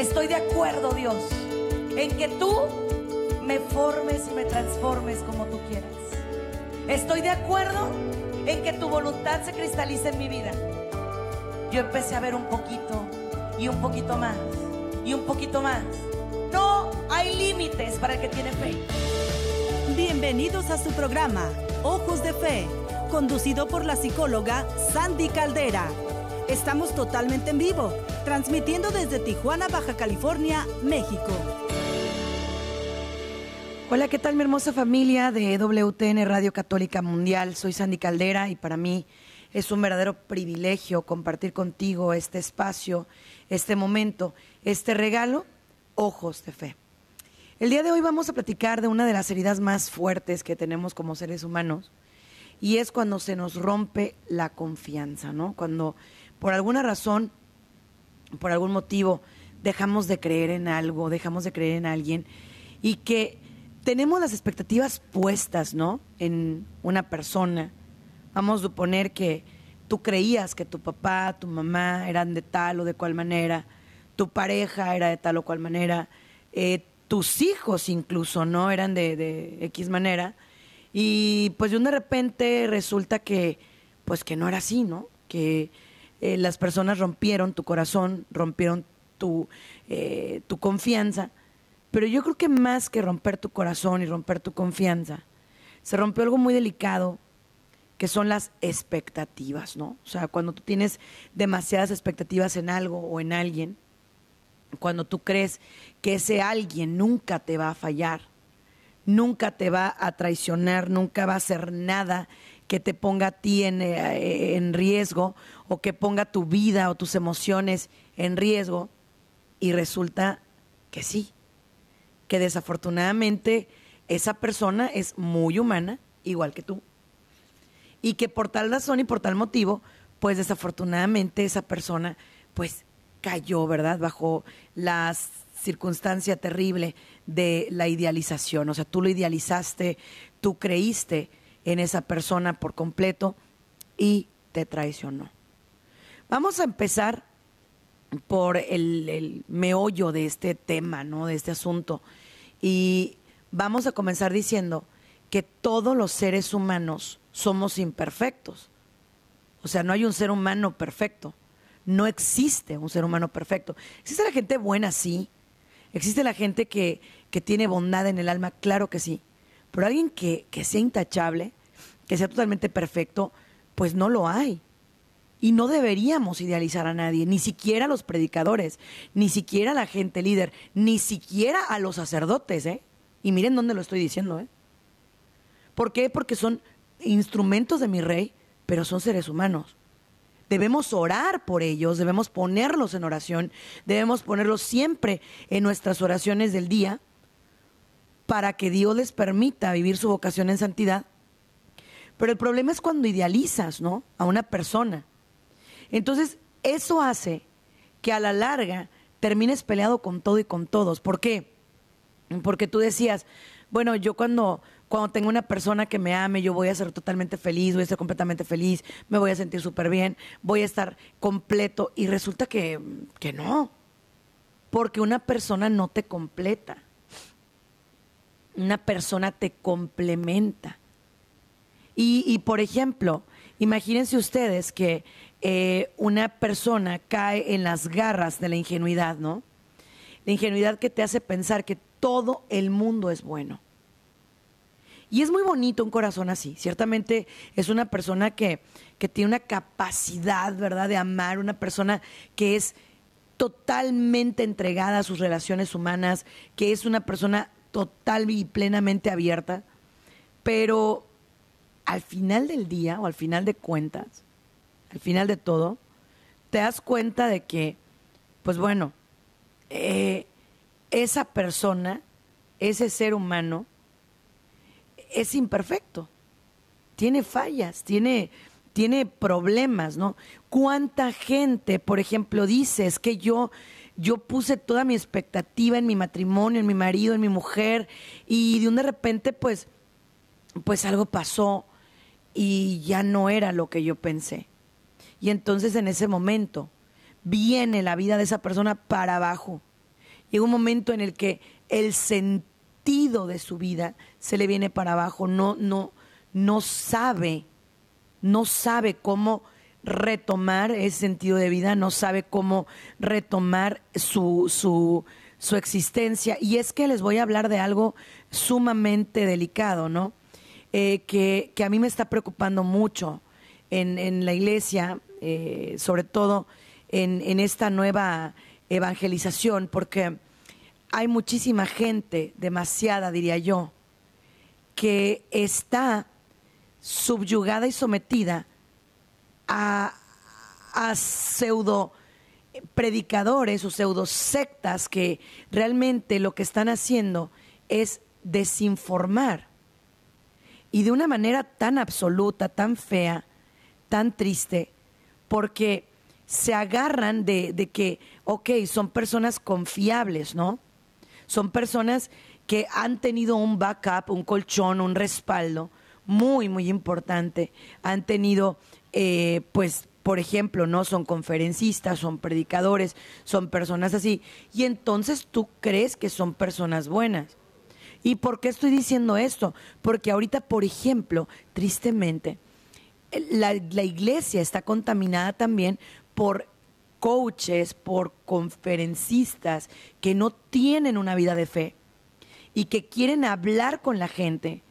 Estoy de acuerdo, Dios, en que tú me formes y me transformes como tú quieras. Estoy de acuerdo en que tu voluntad se cristalice en mi vida. Yo empecé a ver un poquito y un poquito más y un poquito más. No hay límites para el que tiene fe. Bienvenidos a su programa, Ojos de Fe, conducido por la psicóloga Sandy Caldera. Estamos totalmente en vivo, transmitiendo desde Tijuana, Baja California, México. Hola, ¿qué tal mi hermosa familia de WTN Radio Católica Mundial? Soy Sandy Caldera y para mí es un verdadero privilegio compartir contigo este espacio, este momento, este regalo, ojos de fe. El día de hoy vamos a platicar de una de las heridas más fuertes que tenemos como seres humanos y es cuando se nos rompe la confianza, ¿no? Cuando por alguna razón, por algún motivo, dejamos de creer en algo, dejamos de creer en alguien y que tenemos las expectativas puestas, ¿no? En una persona. Vamos a suponer que tú creías que tu papá, tu mamá eran de tal o de cual manera, tu pareja era de tal o cual manera, eh, tus hijos incluso, ¿no? Eran de, X manera. Y pues de repente resulta que, pues que no era así, ¿no? Que eh, las personas rompieron tu corazón, rompieron tu, eh, tu confianza pero yo creo que más que romper tu corazón y romper tu confianza, se rompió algo muy delicado, que son las expectativas, ¿no? O sea, cuando tú tienes demasiadas expectativas en algo o en alguien, cuando tú crees que ese alguien nunca te va a fallar, nunca te va a traicionar, nunca va a hacer nada que te ponga a ti en, eh, en riesgo o que ponga tu vida o tus emociones en riesgo, y resulta que sí, que desafortunadamente esa persona es muy humana, igual que tú. Y que por tal razón y por tal motivo, pues desafortunadamente esa persona, pues cayó, ¿verdad? Bajo la circunstancia terrible de la idealización. O sea, tú lo idealizaste, tú creíste en esa persona por completo y te traicionó. Vamos a empezar por el, el, meollo de este tema, ¿no? De este asunto. Y vamos a comenzar diciendo que todos los seres humanos somos imperfectos. O sea, no hay un ser humano perfecto. No existe un ser humano perfecto. Existe la gente buena, sí. Existe la gente que, que tiene bondad en el alma, claro que sí. Pero alguien que, que sea intachable, que sea totalmente perfecto, pues no lo hay. Y no deberíamos idealizar a nadie, ni siquiera a los predicadores, ni siquiera a la gente líder, ni siquiera a los sacerdotes, ¿eh? Y miren dónde lo estoy diciendo, ¿eh? ¿Por qué? Porque son instrumentos de mi rey, pero son seres humanos. Debemos orar por ellos, debemos ponerlos en oración, debemos ponerlos siempre en nuestras oraciones del día para que Dios les permita vivir su vocación en santidad. Pero el problema es cuando idealizas, ¿no? A una persona entonces, eso hace que a la larga termines peleado con todo y con todos. ¿Por qué? Porque tú decías, bueno, yo cuando, cuando tengo una persona que me ame, yo voy a ser totalmente feliz, voy a ser completamente feliz, me voy a sentir súper bien, voy a estar completo. Y resulta que, que no, porque una persona no te completa. Una persona te complementa. Y, por ejemplo, imagínense ustedes que eh, una persona cae en las garras de la ingenuidad, ¿no? La ingenuidad que te hace pensar que todo el mundo es bueno. Y es muy bonito un corazón así. Ciertamente es una persona que, que tiene una capacidad, ¿verdad?, de amar, una persona que es totalmente entregada a sus relaciones humanas, que es una persona total y plenamente abierta. Pero al final del día o al final de cuentas, al final de todo, te das cuenta de que, pues bueno, eh, esa persona, ese ser humano, es imperfecto, tiene fallas, tiene, tiene problemas, ¿no? ¿Cuánta gente, por ejemplo, dice, es que yo, yo puse toda mi expectativa en mi matrimonio, en mi marido, en mi mujer, y de un de repente, pues, pues algo pasó y ya no era lo que yo pensé. Y entonces en ese momento viene la vida de esa persona para abajo. Llega un momento en el que el sentido de su vida se le viene para abajo, no, no, no sabe, no sabe cómo retomar ese sentido de vida, no sabe cómo retomar su, su, su existencia. Y es que les voy a hablar de algo sumamente delicado, ¿no? Eh, que, que, a mí me está preocupando mucho en, en la iglesia, eh, sobre todo en, en esta nueva evangelización, porque hay muchísima gente, demasiada diría yo, que está subyugada y sometida a, pseudo predicadores o pseudo sectas que realmente lo que están haciendo es desinformar. Y de una manera tan absoluta, tan fea, tan triste, porque se agarran de, de, que, ok, son personas confiables, ¿no? Son personas que han tenido un backup, un colchón, un respaldo muy, muy importante. Han tenido eh, pues, por ejemplo, no son conferencistas, son predicadores, son personas así. Y entonces tú crees que son personas buenas. ¿Y por qué estoy diciendo esto? Porque ahorita, por ejemplo, tristemente, la, la iglesia está contaminada también por coaches, por conferencistas que no tienen una vida de fe y que quieren hablar con la gente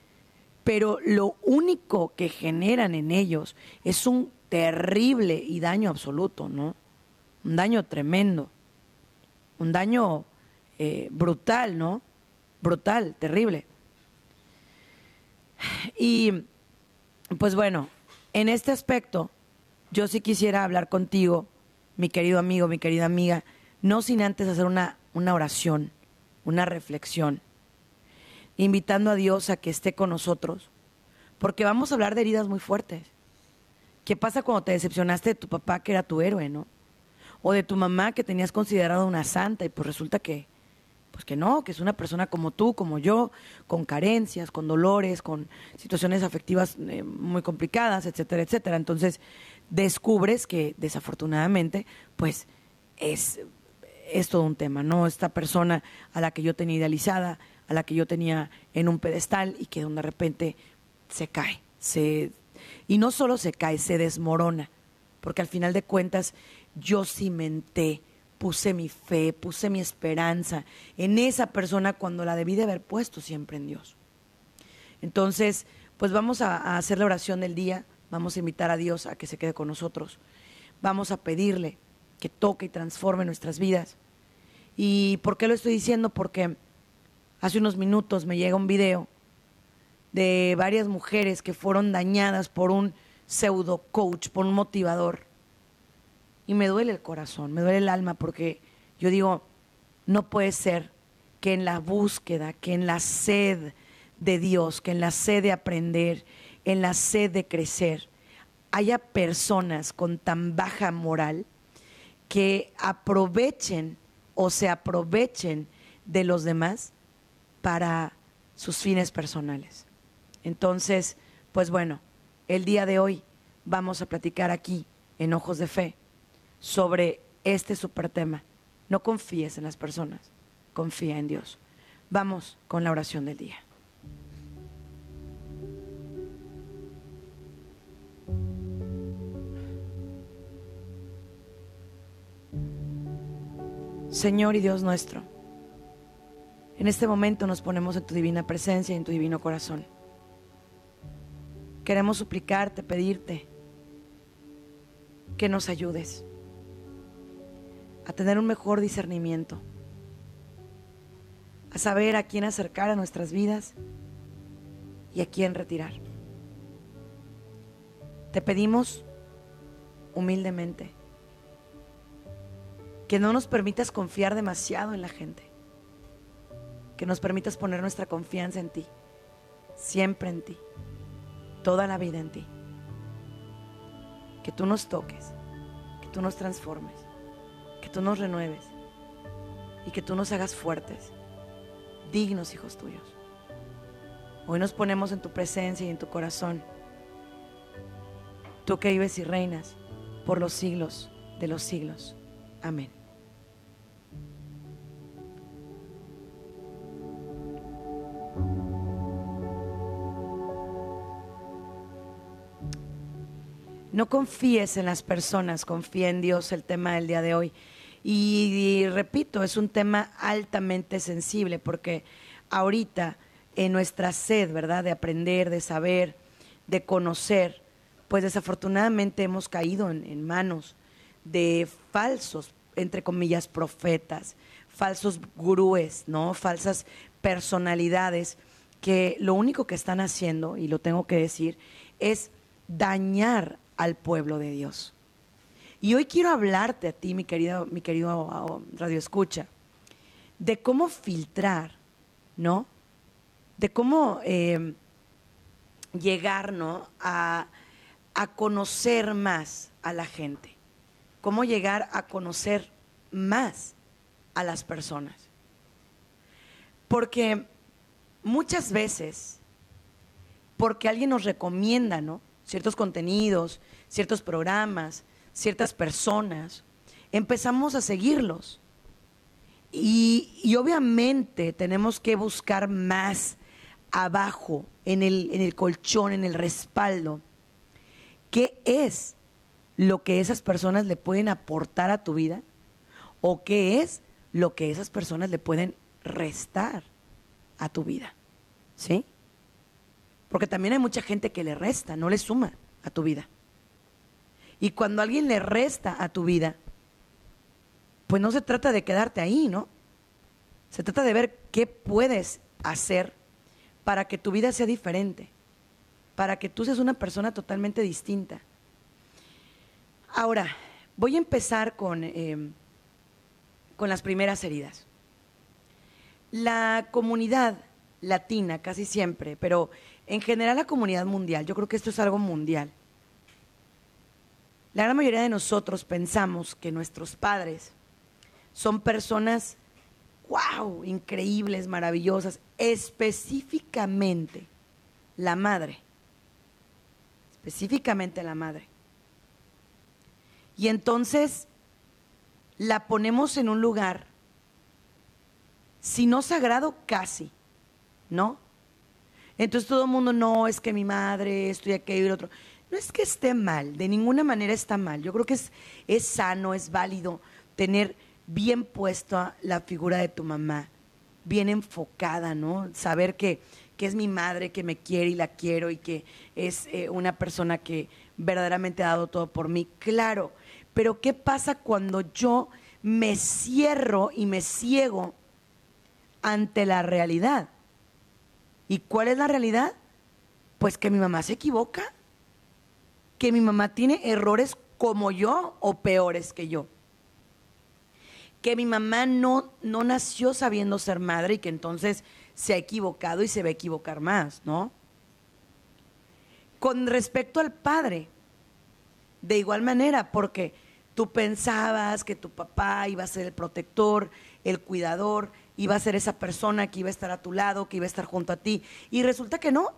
pero lo único que generan en ellos es un terrible y daño absoluto, ¿no? Un daño tremendo, un daño eh, brutal, ¿no? Brutal, terrible. Y pues bueno, en este aspecto, yo sí quisiera hablar contigo, mi querido amigo, mi querida amiga, no sin antes hacer una, una oración, una reflexión invitando a Dios a que esté con nosotros, porque vamos a hablar de heridas muy fuertes. ¿Qué pasa cuando te decepcionaste de tu papá que era tu héroe, no? O de tu mamá que tenías considerado una santa y pues resulta que, pues que no, que es una persona como tú, como yo, con carencias, con dolores, con situaciones afectivas eh, muy complicadas, etcétera, etcétera. Entonces descubres que desafortunadamente, pues es, es todo un tema, ¿no? Esta persona a la que yo tenía idealizada, a la que yo tenía en un pedestal y que de repente se cae, se y no solo se cae, se desmorona, porque al final de cuentas yo cimenté, puse mi fe, puse mi esperanza en esa persona cuando la debí de haber puesto siempre en Dios. Entonces, pues vamos a, a hacer la oración del día, vamos a invitar a Dios a que se quede con nosotros, vamos a pedirle que toque y transforme nuestras vidas. ¿Y por qué lo estoy diciendo? Porque Hace unos minutos me llega un video de varias mujeres que fueron dañadas por un pseudo coach, por un motivador. Y me duele el corazón, me duele el alma porque yo digo, no puede ser que en la búsqueda, que en la sed de Dios, que en la sed de aprender, en la sed de crecer, haya personas con tan baja moral que aprovechen o se aprovechen de los demás para sus fines personales. Entonces, pues bueno, el día de hoy vamos a platicar aquí, en Ojos de Fe, sobre este super tema. No confíes en las personas, confía en Dios. Vamos con la oración del día. Señor y Dios nuestro, en este momento nos ponemos en tu divina presencia y en tu divino corazón. Queremos suplicarte, pedirte que nos ayudes a tener un mejor discernimiento, a saber a quién acercar a nuestras vidas y a quién retirar. Te pedimos humildemente que no nos permitas confiar demasiado en la gente que nos permitas poner nuestra confianza en ti, siempre en ti, toda la vida en ti. Que tú nos toques, que tú nos transformes, que tú nos renueves y que tú nos hagas fuertes, dignos hijos tuyos. Hoy nos ponemos en tu presencia y en tu corazón, tú que vives y reinas por los siglos de los siglos. Amén. No confíes en las personas, confía en Dios, el tema del día de hoy. Y, repito, es un tema altamente sensible porque ahorita en nuestra sed, ¿verdad? De aprender, de saber, de conocer, pues desafortunadamente hemos caído en, manos de falsos, entre comillas, profetas, falsos gurúes, ¿no? Falsas personalidades que lo único que están haciendo, y lo tengo que decir, es dañar al pueblo de Dios. Y hoy quiero hablarte a ti, mi querido, mi querido Radio Escucha, de cómo filtrar, ¿no? De cómo eh, llegar, ¿no? A, a conocer más a la gente. Cómo llegar a conocer más a las personas. Porque muchas veces, porque alguien nos recomienda, ¿no? Ciertos contenidos, ciertos programas, ciertas personas, empezamos a seguirlos. Y, obviamente tenemos que buscar más abajo, en el, en el colchón, en el respaldo, qué es lo que esas personas le pueden aportar a tu vida o qué es lo que esas personas le pueden restar a tu vida. ¿Sí? Porque también hay mucha gente que le resta, no le suma a tu vida. Y cuando alguien le resta a tu vida, pues no se trata de quedarte ahí, ¿no? Se trata de ver qué puedes hacer para que tu vida sea diferente, para que tú seas una persona totalmente distinta. Ahora, voy a empezar con, eh, con las primeras heridas. La comunidad latina, casi siempre, pero en general la comunidad mundial, yo creo que esto es algo mundial, la gran mayoría de nosotros pensamos que nuestros padres son personas, wow, increíbles, maravillosas, específicamente la madre, específicamente la madre. Y entonces la ponemos en un lugar, si no sagrado, casi, ¿no? Entonces todo el mundo, no, es que mi madre, esto y aquello y lo otro. No es que esté mal, de ninguna manera está mal. Yo creo que es, es sano, es válido tener bien puesta la figura de tu mamá, bien enfocada, ¿no? Saber que, que, es mi madre, que me quiere y la quiero y que es eh, una persona que verdaderamente ha dado todo por mí. Claro, pero ¿qué pasa cuando yo me cierro y me ciego ante la realidad? ¿Y cuál es la realidad? Pues que mi mamá se equivoca que mi mamá tiene errores como yo o peores que yo. Que mi mamá no, no nació sabiendo ser madre y que entonces se ha equivocado y se va a equivocar más, ¿no? Con respecto al padre, de igual manera, porque tú pensabas que tu papá iba a ser el protector, el cuidador, iba a ser esa persona que iba a estar a tu lado, que iba a estar junto a ti, y resulta que no.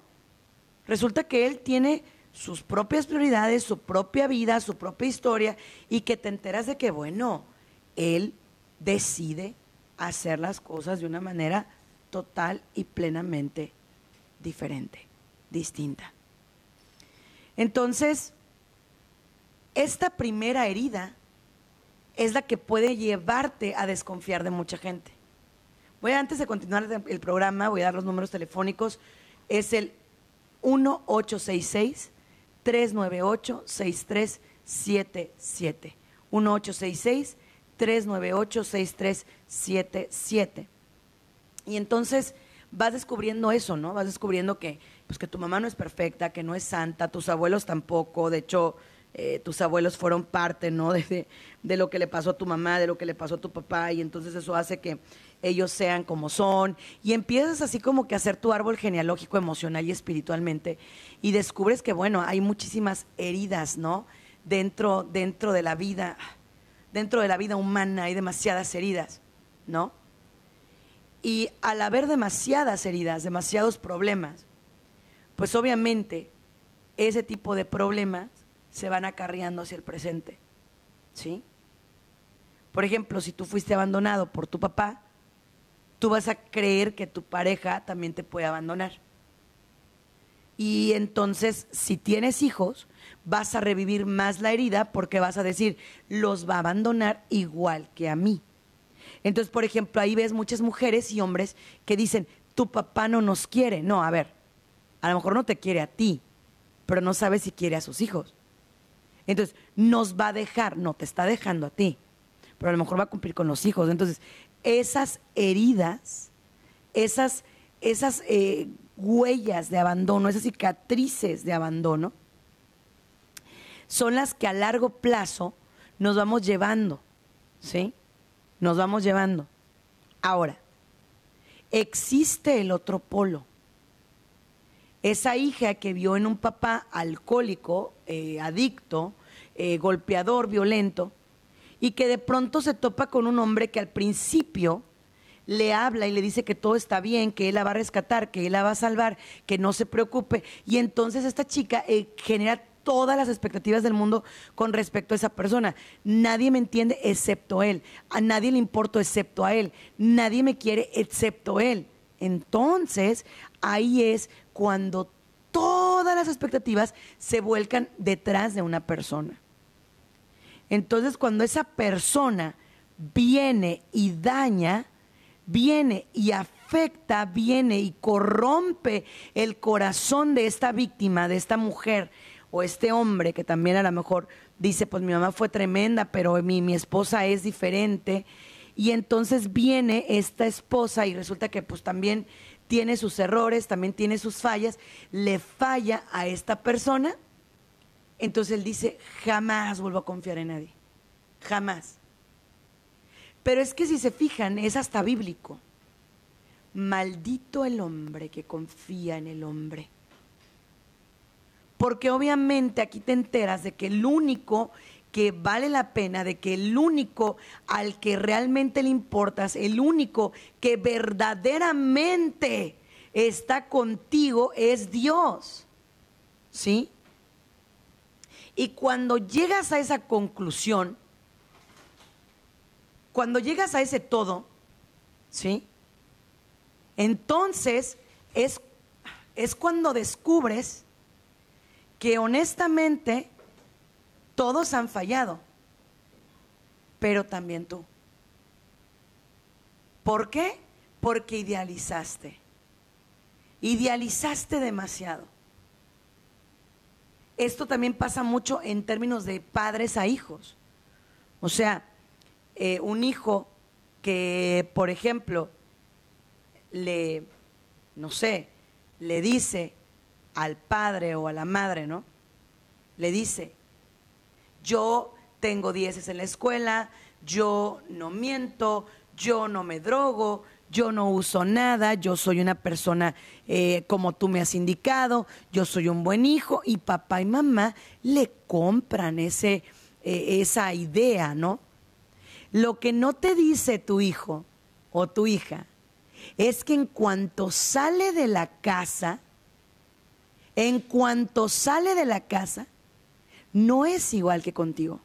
Resulta que él tiene sus propias prioridades, su propia vida, su propia historia, y que te enteras de que, bueno, él decide hacer las cosas de una manera total y plenamente diferente, distinta. Entonces, esta primera herida es la que puede llevarte a desconfiar de mucha gente. Voy antes de continuar el programa, voy a dar los números telefónicos. Es el 1866 398-6377. 1866-398-6377. Y entonces vas descubriendo eso, ¿no? Vas descubriendo que, pues, que tu mamá no es perfecta, que no es santa, tus abuelos tampoco, de hecho, eh, tus abuelos fueron parte, ¿no? De, de, lo que le pasó a tu mamá, de lo que le pasó a tu papá, y entonces eso hace que ellos sean como son, y empiezas así como que a hacer tu árbol genealógico emocional y espiritualmente, y descubres que, bueno, hay muchísimas heridas, ¿no? Dentro, dentro de la vida, dentro de la vida humana hay demasiadas heridas, ¿no? Y al haber demasiadas heridas, demasiados problemas, pues obviamente ese tipo de problemas se van acarreando hacia el presente, ¿sí? Por ejemplo, si tú fuiste abandonado por tu papá, tú vas a creer que tu pareja también te puede abandonar. Y entonces, si tienes hijos, vas a revivir más la herida porque vas a decir, los va a abandonar igual que a mí. Entonces, por ejemplo, ahí ves muchas mujeres y hombres que dicen, tu papá no nos quiere. No, a ver, a lo mejor no te quiere a ti, pero no sabe si quiere a sus hijos. Entonces, nos va a dejar, no te está dejando a ti, pero a lo mejor va a cumplir con los hijos. Entonces, esas heridas, esas, esas eh, huellas de abandono, esas cicatrices de abandono, son las que a largo plazo nos vamos llevando, ¿sí? Nos vamos llevando. Ahora, existe el otro polo. Esa hija que vio en un papá alcohólico, eh, adicto, eh, golpeador, violento, y que de pronto se topa con un hombre que al principio le habla y le dice que todo está bien, que él la va a rescatar, que él la va a salvar, que no se preocupe. Y entonces esta chica eh, genera todas las expectativas del mundo con respecto a esa persona. Nadie me entiende excepto él. A nadie le importo excepto a él. Nadie me quiere excepto él. Entonces, ahí es cuando todas las expectativas se vuelcan detrás de una persona. Entonces, cuando esa persona viene y daña, viene y afecta, viene y corrompe el corazón de esta víctima, de esta mujer o este hombre que también a lo mejor dice, pues mi mamá fue tremenda, pero mi, mi esposa es diferente. Y entonces viene esta esposa y resulta que pues también tiene sus errores, también tiene sus fallas, le falla a esta persona entonces él dice, jamás vuelvo a confiar en nadie. Jamás. Pero es que si se fijan, es hasta bíblico. Maldito el hombre que confía en el hombre. Porque obviamente aquí te enteras de que el único que vale la pena, de que el único al que realmente le importas, el único que verdaderamente está contigo es Dios. ¿Sí? Y cuando llegas a esa conclusión, cuando llegas a ese todo, ¿sí? Entonces es, es cuando descubres que honestamente todos han fallado, pero también tú. ¿Por qué? Porque idealizaste. Idealizaste demasiado. Esto también pasa mucho en términos de padres a hijos. O sea, eh, un hijo que, por ejemplo, le, no sé, le dice al padre o a la madre, ¿no? Le dice, yo tengo dieces en la escuela, yo no miento, yo no me drogo, yo no uso nada, yo soy una persona eh, como tú me has indicado, yo soy un buen hijo y papá y mamá le compran ese, eh, esa idea, ¿no? Lo que no te dice tu hijo o tu hija es que en cuanto sale de la casa, en cuanto sale de la casa, no es igual que contigo.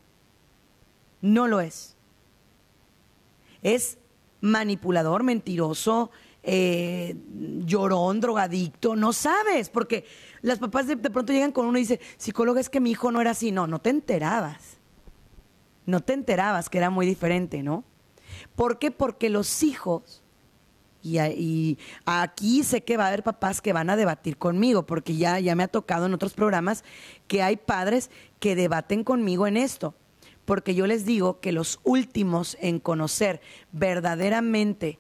No lo es. Es manipulador, mentiroso, eh, llorón, drogadicto, no sabes, porque las papás de, pronto llegan con uno y dicen, psicóloga, es que mi hijo no era así, no, no te enterabas, no te enterabas que era muy diferente, ¿no? ¿Por qué? Porque los hijos, y, y, aquí sé que va a haber papás que van a debatir conmigo, porque ya, ya me ha tocado en otros programas que hay padres que debaten conmigo en esto porque yo les digo que los últimos en conocer verdaderamente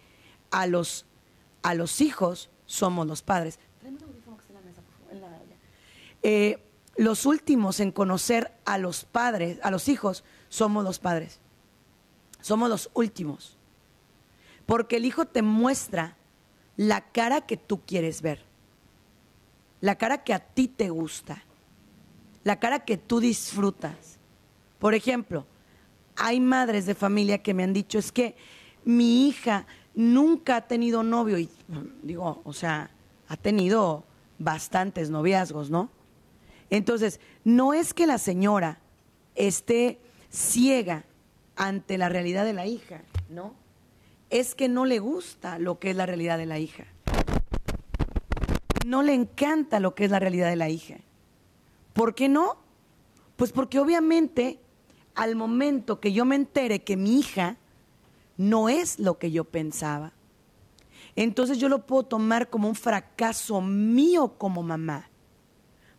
a los, a los hijos somos los padres. Eh, los últimos en conocer a los padres, a los hijos, somos los padres. Somos los últimos. Porque el hijo te muestra la cara que tú quieres ver. La cara que a ti te gusta. La cara que tú disfrutas por ejemplo, hay madres de familia que me han dicho, es que mi hija nunca ha tenido novio y digo, o sea, ha tenido bastantes noviazgos, ¿no? Entonces, no es que la señora esté ciega ante la realidad de la hija, ¿no? Es que no le gusta lo que es la realidad de la hija. no le encanta lo que es la realidad de la hija. ¿Por qué no? Pues porque obviamente al momento que yo me entere que mi hija no es lo que yo pensaba, entonces yo lo puedo tomar como un fracaso mío como mamá,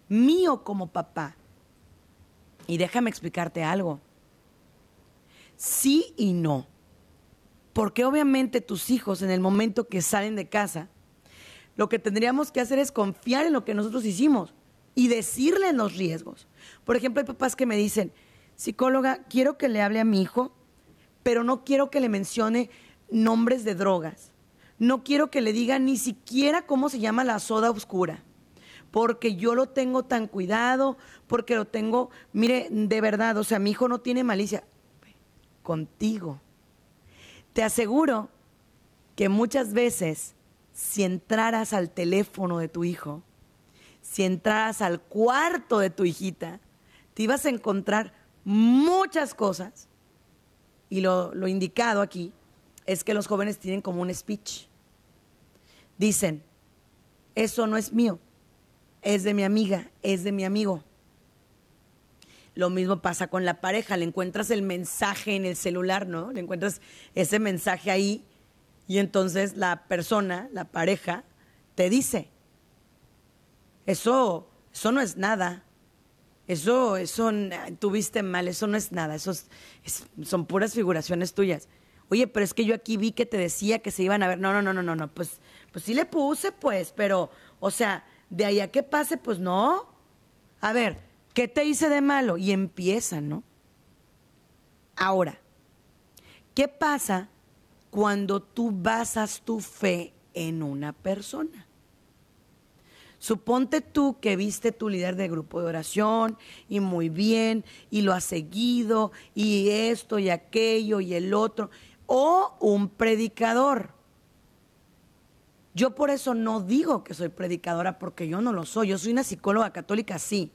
mío como papá. Y déjame explicarte algo. Sí y no. Porque obviamente tus hijos en el momento que salen de casa, lo que tendríamos que hacer es confiar en lo que nosotros hicimos y decirle los riesgos. Por ejemplo, hay papás que me dicen, psicóloga, quiero que le hable a mi hijo, pero no quiero que le mencione nombres de drogas. No quiero que le diga ni siquiera cómo se llama la soda oscura, porque yo lo tengo tan cuidado, porque lo tengo, mire, de verdad, o sea, mi hijo no tiene malicia. Contigo. Te aseguro que muchas veces, si entraras al teléfono de tu hijo, si entraras al cuarto de tu hijita, te ibas a encontrar muchas cosas. Y lo, lo indicado aquí es que los jóvenes tienen como un speech. Dicen, eso no es mío, es de mi amiga, es de mi amigo. Lo mismo pasa con la pareja, le encuentras el mensaje en el celular, ¿no? Le encuentras ese mensaje ahí y entonces la persona, la pareja, te dice, eso, eso no es nada, eso, eso, tuviste mal, eso no es nada, eso son puras figuraciones tuyas. Oye, pero es que yo aquí vi que te decía que se iban a ver. No, no, no, no, no, no. Pues, pues sí le puse, pues, pero, o sea, de ahí a que pase, pues no. A ver, ¿qué te hice de malo? Y empiezan, ¿no? Ahora, ¿qué pasa cuando tú basas tu fe en una persona? Suponte tú que viste tu líder de grupo de oración y muy bien, y lo has seguido, y esto y aquello y el otro, o un predicador. Yo por eso no digo que soy predicadora porque yo no lo soy. Yo soy una psicóloga católica, sí.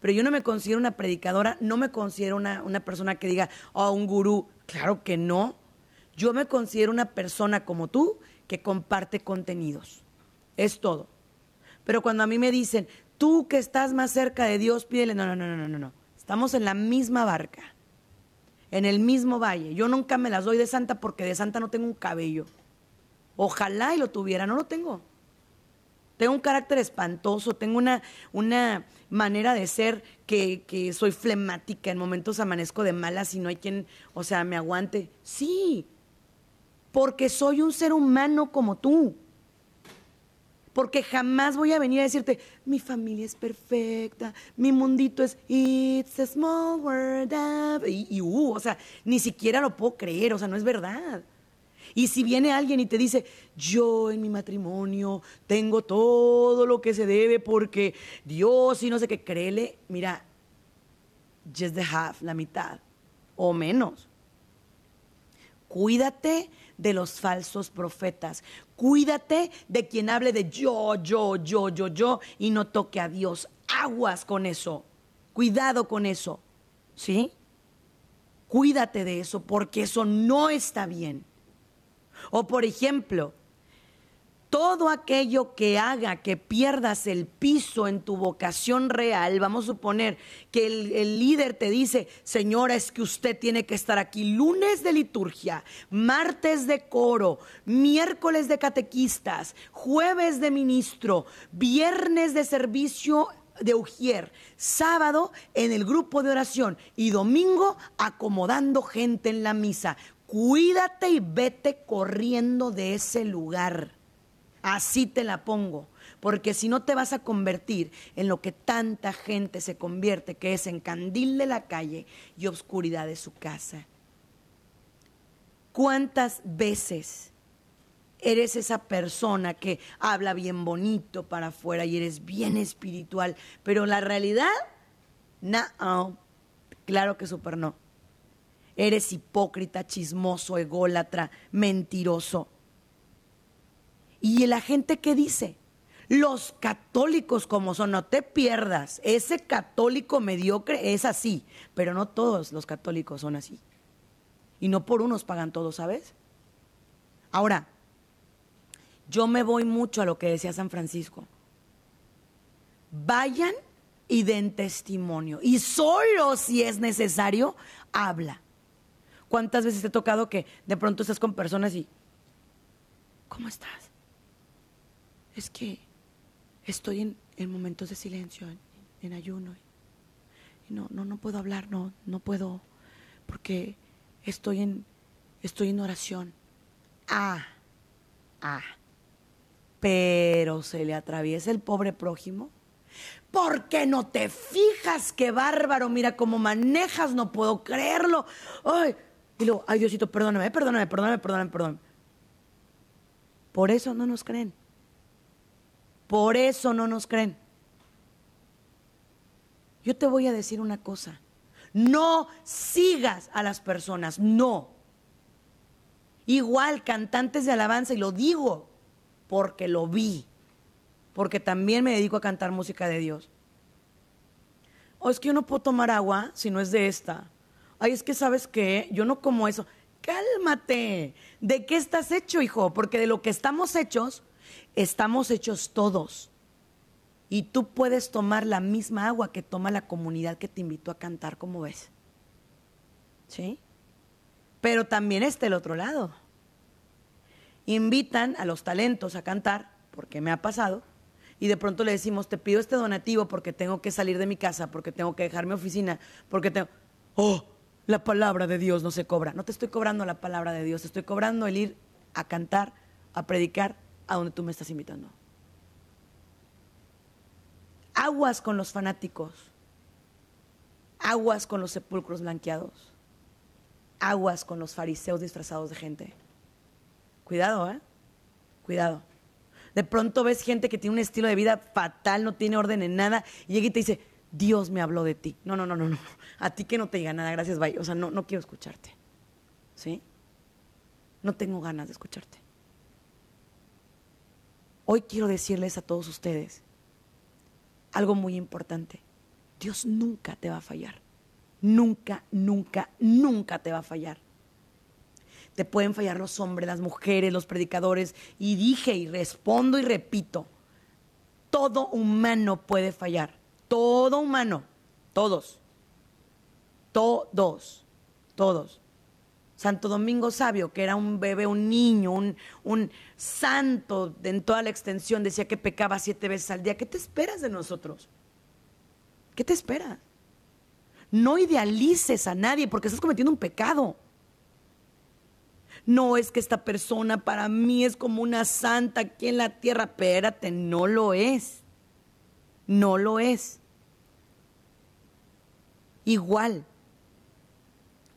Pero yo no me considero una predicadora, no me considero una, una persona que diga, oh, un gurú. Claro que no. Yo me considero una persona como tú que comparte contenidos. Es todo. Pero cuando a mí me dicen, tú que estás más cerca de Dios, pídele, no, no, no, no, no, no. Estamos en la misma barca, en el mismo valle. Yo nunca me las doy de santa porque de santa no tengo un cabello. Ojalá y lo tuviera, no lo tengo. Tengo un carácter espantoso, tengo una, una manera de ser que, que soy flemática, en momentos amanezco de malas y no hay quien, o sea, me aguante. Sí, porque soy un ser humano como tú. Porque jamás voy a venir a decirte, mi familia es perfecta, mi mundito es It's a small world. Y, y uh, o sea, ni siquiera lo puedo creer, o sea, no es verdad. Y si viene alguien y te dice, yo en mi matrimonio tengo todo lo que se debe porque Dios y no sé qué, créele, mira, just the half, la mitad o menos. Cuídate de los falsos profetas. Cuídate de quien hable de yo, yo, yo, yo, yo y no toque a Dios. Aguas con eso. Cuidado con eso. ¿Sí? Cuídate de eso porque eso no está bien. O por ejemplo, todo aquello que haga que pierdas el piso en tu vocación real, vamos a suponer que el, líder te dice, señora, es que usted tiene que estar aquí lunes de liturgia, martes de coro, miércoles de catequistas, jueves de ministro, viernes de servicio de Ujier, sábado en el grupo de oración y domingo acomodando gente en la misa cuídate y vete corriendo de ese lugar. Así te la pongo, porque si no te vas a convertir en lo que tanta gente se convierte, que es en candil de la calle y oscuridad de su casa. ¿Cuántas veces eres esa persona que habla bien bonito para afuera y eres bien espiritual, pero la realidad, no, claro que súper no. Eres hipócrita, chismoso, ególatra, mentiroso. ¿Y la gente qué dice? Los católicos como son, no te pierdas. Ese católico mediocre es así, pero no todos los católicos son así. Y no por unos pagan todos, ¿sabes? Ahora, yo me voy mucho a lo que decía San Francisco. vayan y den testimonio. Y solo si es necesario, habla. ¿Cuántas veces te ha tocado que de pronto estás con personas y, ¿cómo estás? Es que estoy en, momentos de silencio, en, ayuno. Y no, no, no puedo hablar, no, no puedo, porque estoy en, estoy en oración. Ah, ah. Pero se le atraviesa el pobre prójimo. ¿Por qué no te fijas? Qué bárbaro, mira cómo manejas, no puedo creerlo. Ay, y luego, ay Diosito, perdóname, perdóname, perdóname, perdóname, perdóname. Por eso no nos creen. Por eso no nos creen. Yo te voy a decir una cosa. No sigas a las personas, no. Igual cantantes de alabanza, y lo digo porque lo vi, porque también me dedico a cantar música de Dios. O es que yo no puedo tomar agua si no es de esta ay, es que sabes qué, yo no como eso. Cálmate. ¿De qué estás hecho, hijo? Porque de lo que estamos hechos, estamos hechos todos. Y tú puedes tomar la misma agua que toma la comunidad que te invitó a cantar, como ves. ¿Sí? Pero también está el otro lado. Invitan a los talentos a cantar, porque me ha pasado, y de pronto le decimos, te pido este donativo porque tengo que salir de mi casa, porque tengo que dejar mi oficina, porque tengo... ¡Oh! La palabra de Dios no se cobra. No te estoy cobrando la palabra de Dios, te estoy cobrando el ir a cantar, a predicar a donde tú me estás invitando. Aguas con los fanáticos. Aguas con los sepulcros blanqueados. Aguas con los fariseos disfrazados de gente. Cuidado, ¿eh? Cuidado. De pronto ves gente que tiene un estilo de vida fatal, no tiene orden en nada, y llega y te dice, Dios me habló de ti. No, no, no, no, no. A ti que no te diga nada, gracias, bye. O sea, no, no quiero escucharte. ¿Sí? No tengo ganas de escucharte. Hoy quiero decirles a todos ustedes algo muy importante. Dios nunca te va a fallar. Nunca, nunca, nunca te va a fallar. Te pueden fallar los hombres, las mujeres, los predicadores. Y dije y respondo y repito, todo humano puede fallar todo humano, todos, todos, todos. Santo Domingo Sabio, que era un bebé, un niño, un, santo en toda la extensión, decía que pecaba siete veces al día. ¿Qué te esperas de nosotros? ¿Qué te esperas? No idealices a nadie porque estás cometiendo un pecado. No es que esta persona para mí es como una santa aquí en la tierra. Espérate, no lo es. No lo es igual.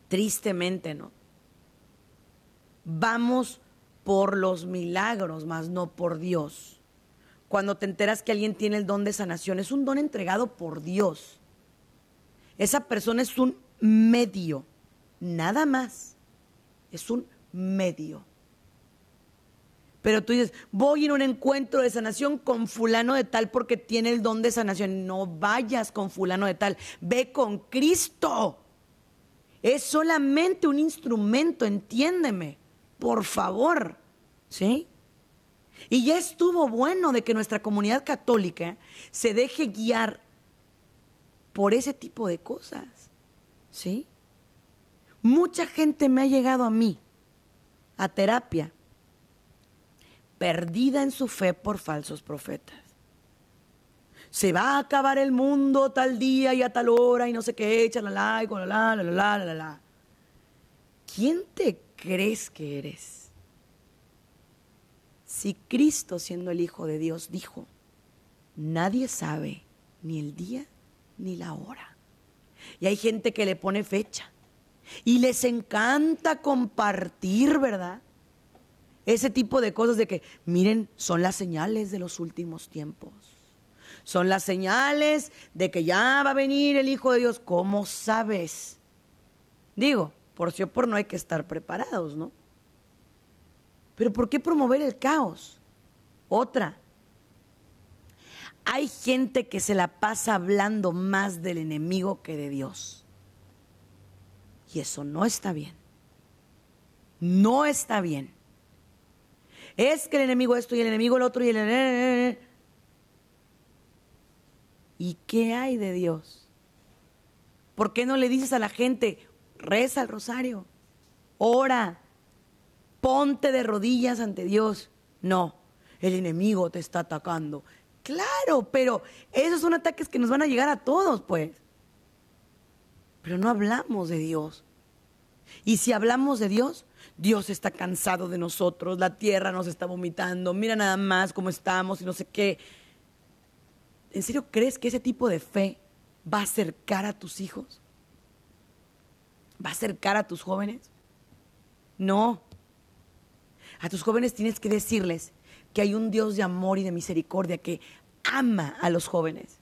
Tristemente, ¿no? Vamos por los milagros, más no por Dios. Cuando te enteras que alguien tiene el don de sanación, es un don entregado por Dios. Esa persona es un medio, nada más. Es un medio. Pero tú dices, voy en un encuentro de sanación con fulano de tal porque tiene el don de sanación. No vayas con fulano de tal, ve con Cristo. Es solamente un instrumento, entiéndeme, por favor. ¿Sí? Y ya estuvo bueno de que nuestra comunidad católica se deje guiar por ese tipo de cosas. ¿Sí? Mucha gente me ha llegado a mí a terapia perdida en su fe por falsos profetas. Se va a acabar el mundo tal día y a tal hora y no sé qué, la la, la la, la la la la. ¿Quién te crees que eres? Si Cristo, siendo el Hijo de Dios, dijo, nadie sabe ni el día ni la hora. Y hay gente que le pone fecha y les encanta compartir, ¿verdad? Ese tipo de cosas de que, miren, son las señales de los últimos tiempos. Son las señales de que ya va a venir el Hijo de Dios. ¿Cómo sabes? Digo, por sí o por no hay que estar preparados, ¿no? Pero ¿por qué promover el caos? Otra. Hay gente que se la pasa hablando más del enemigo que de Dios. Y eso no está bien. No está bien. Es que el enemigo esto y el enemigo el otro y el... ¿y qué hay de Dios? ¿Por qué no le dices a la gente, reza el rosario, ora, ponte de rodillas ante Dios? No, el enemigo te está atacando. Claro, pero esos son ataques que nos van a llegar a todos, pues. Pero no hablamos de Dios. Y si hablamos de Dios, Dios está cansado de nosotros, la tierra nos está vomitando, mira nada más cómo estamos y no sé qué. ¿En serio crees que ese tipo de fe va a acercar a tus hijos? ¿Va a acercar a tus jóvenes? No. A tus jóvenes tienes que decirles que hay un Dios de amor y de misericordia que ama a los jóvenes,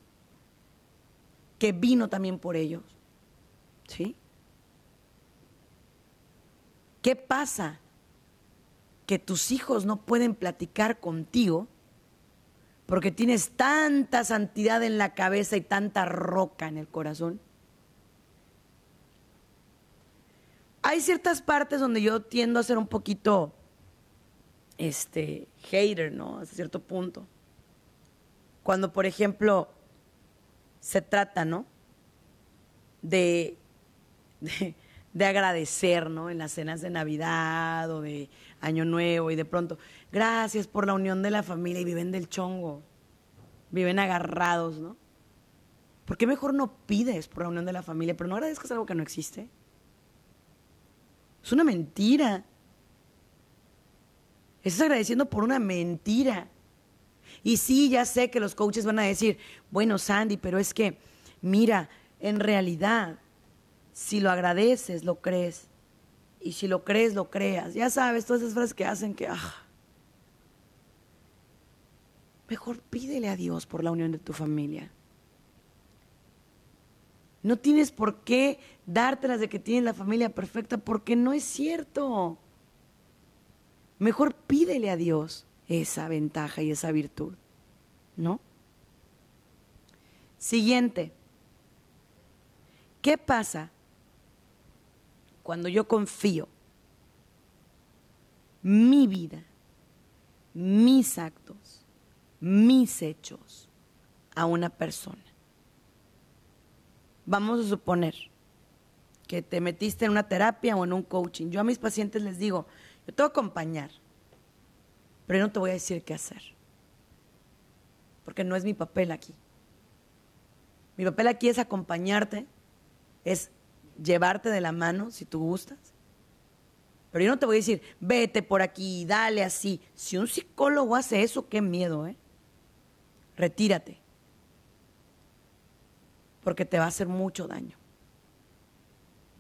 que vino también por ellos. ¿Sí? ¿Qué pasa? Que tus hijos no pueden platicar contigo porque tienes tanta santidad en la cabeza y tanta roca en el corazón. Hay ciertas partes donde yo tiendo a ser un poquito este hater, ¿no? Hasta cierto punto. Cuando, por ejemplo, se trata, ¿no? de, de agradecer, ¿no? En las cenas de Navidad o de Año Nuevo y de pronto, gracias por la unión de la familia y viven del chongo, viven agarrados, ¿no? ¿Por qué mejor no pides por la unión de la familia, pero no agradezcas algo que no existe? Es una mentira. Estás agradeciendo por una mentira. Y sí, ya sé que los coaches van a decir, bueno, Sandy, pero es que, mira, en realidad si lo agradeces, lo crees. Y si lo crees, lo creas. Ya sabes, todas esas frases que hacen que... Ah, mejor pídele a Dios por la unión de tu familia. No tienes por qué dártelas de que tienes la familia perfecta porque no es cierto. Mejor pídele a Dios esa ventaja y esa virtud. ¿No? Siguiente. ¿Qué pasa cuando yo confío mi vida, mis actos, mis hechos a una persona. Vamos a suponer que te metiste en una terapia o en un coaching. Yo a mis pacientes les digo, yo te voy a acompañar, pero yo no te voy a decir qué hacer, porque no es mi papel aquí. Mi papel aquí es acompañarte, es llevarte de la mano si tú gustas. Pero yo no te voy a decir, vete por aquí, dale así. Si un psicólogo hace eso, qué miedo, ¿eh? Retírate. Porque te va a hacer mucho daño.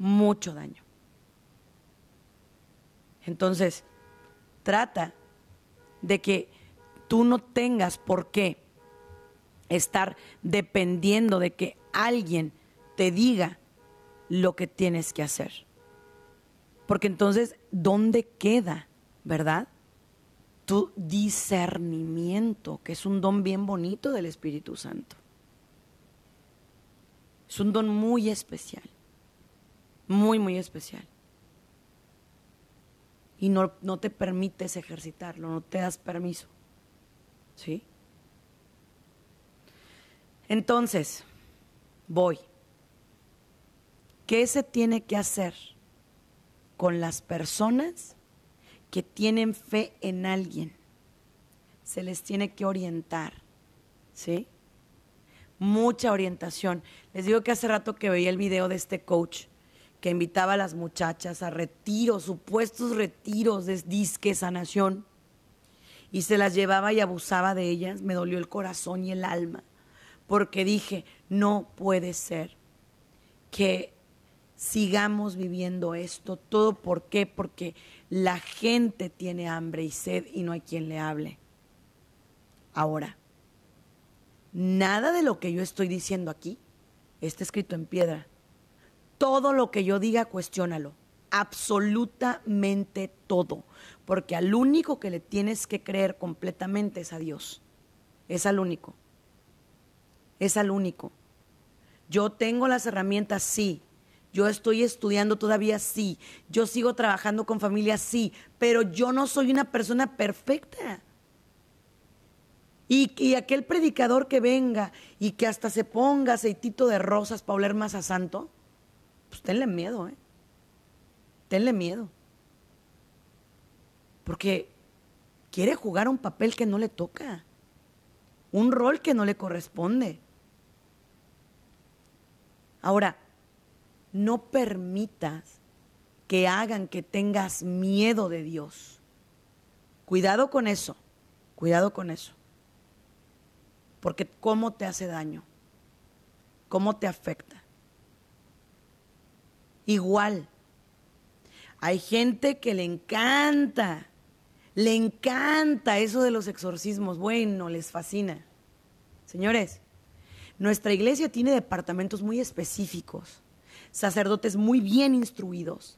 Mucho daño. Entonces, trata de que tú no tengas por qué estar dependiendo de que alguien te diga lo que tienes que hacer. Porque entonces, ¿dónde queda, verdad? Tu discernimiento, que es un don bien bonito del Espíritu Santo. Es un don muy especial, muy, muy especial. Y no, no te permites ejercitarlo, no te das permiso. ¿Sí? Entonces, voy. ¿Qué se tiene que hacer con las personas que tienen fe en alguien? Se les tiene que orientar, ¿sí? Mucha orientación. Les digo que hace rato que veía el video de este coach que invitaba a las muchachas a retiros, supuestos retiros de disque sanación, y se las llevaba y abusaba de ellas, me dolió el corazón y el alma, porque dije, no puede ser que sigamos viviendo esto. ¿Todo por qué? Porque la gente tiene hambre y sed y no hay quien le hable. Ahora, nada de lo que yo estoy diciendo aquí está escrito en piedra. Todo lo que yo diga, cuestiónalo. Absolutamente todo. Porque al único que le tienes que creer completamente es a Dios. Es al único. Es al único. Yo tengo las herramientas, sí, yo estoy estudiando todavía, sí. Yo sigo trabajando con familia, sí. Pero yo no soy una persona perfecta. Y, aquel predicador que venga y que hasta se ponga aceitito de rosas para oler más a santo, pues tenle miedo, ¿eh? Tenle miedo. Porque quiere jugar un papel que no le toca, un rol que no le corresponde. Ahora, no permitas que hagan que tengas miedo de Dios. Cuidado con eso, cuidado con eso. Porque cómo te hace daño, cómo te afecta. Igual, hay gente que le encanta, le encanta eso de los exorcismos. Bueno, les fascina. Señores, nuestra iglesia tiene departamentos muy específicos, sacerdotes muy bien instruidos,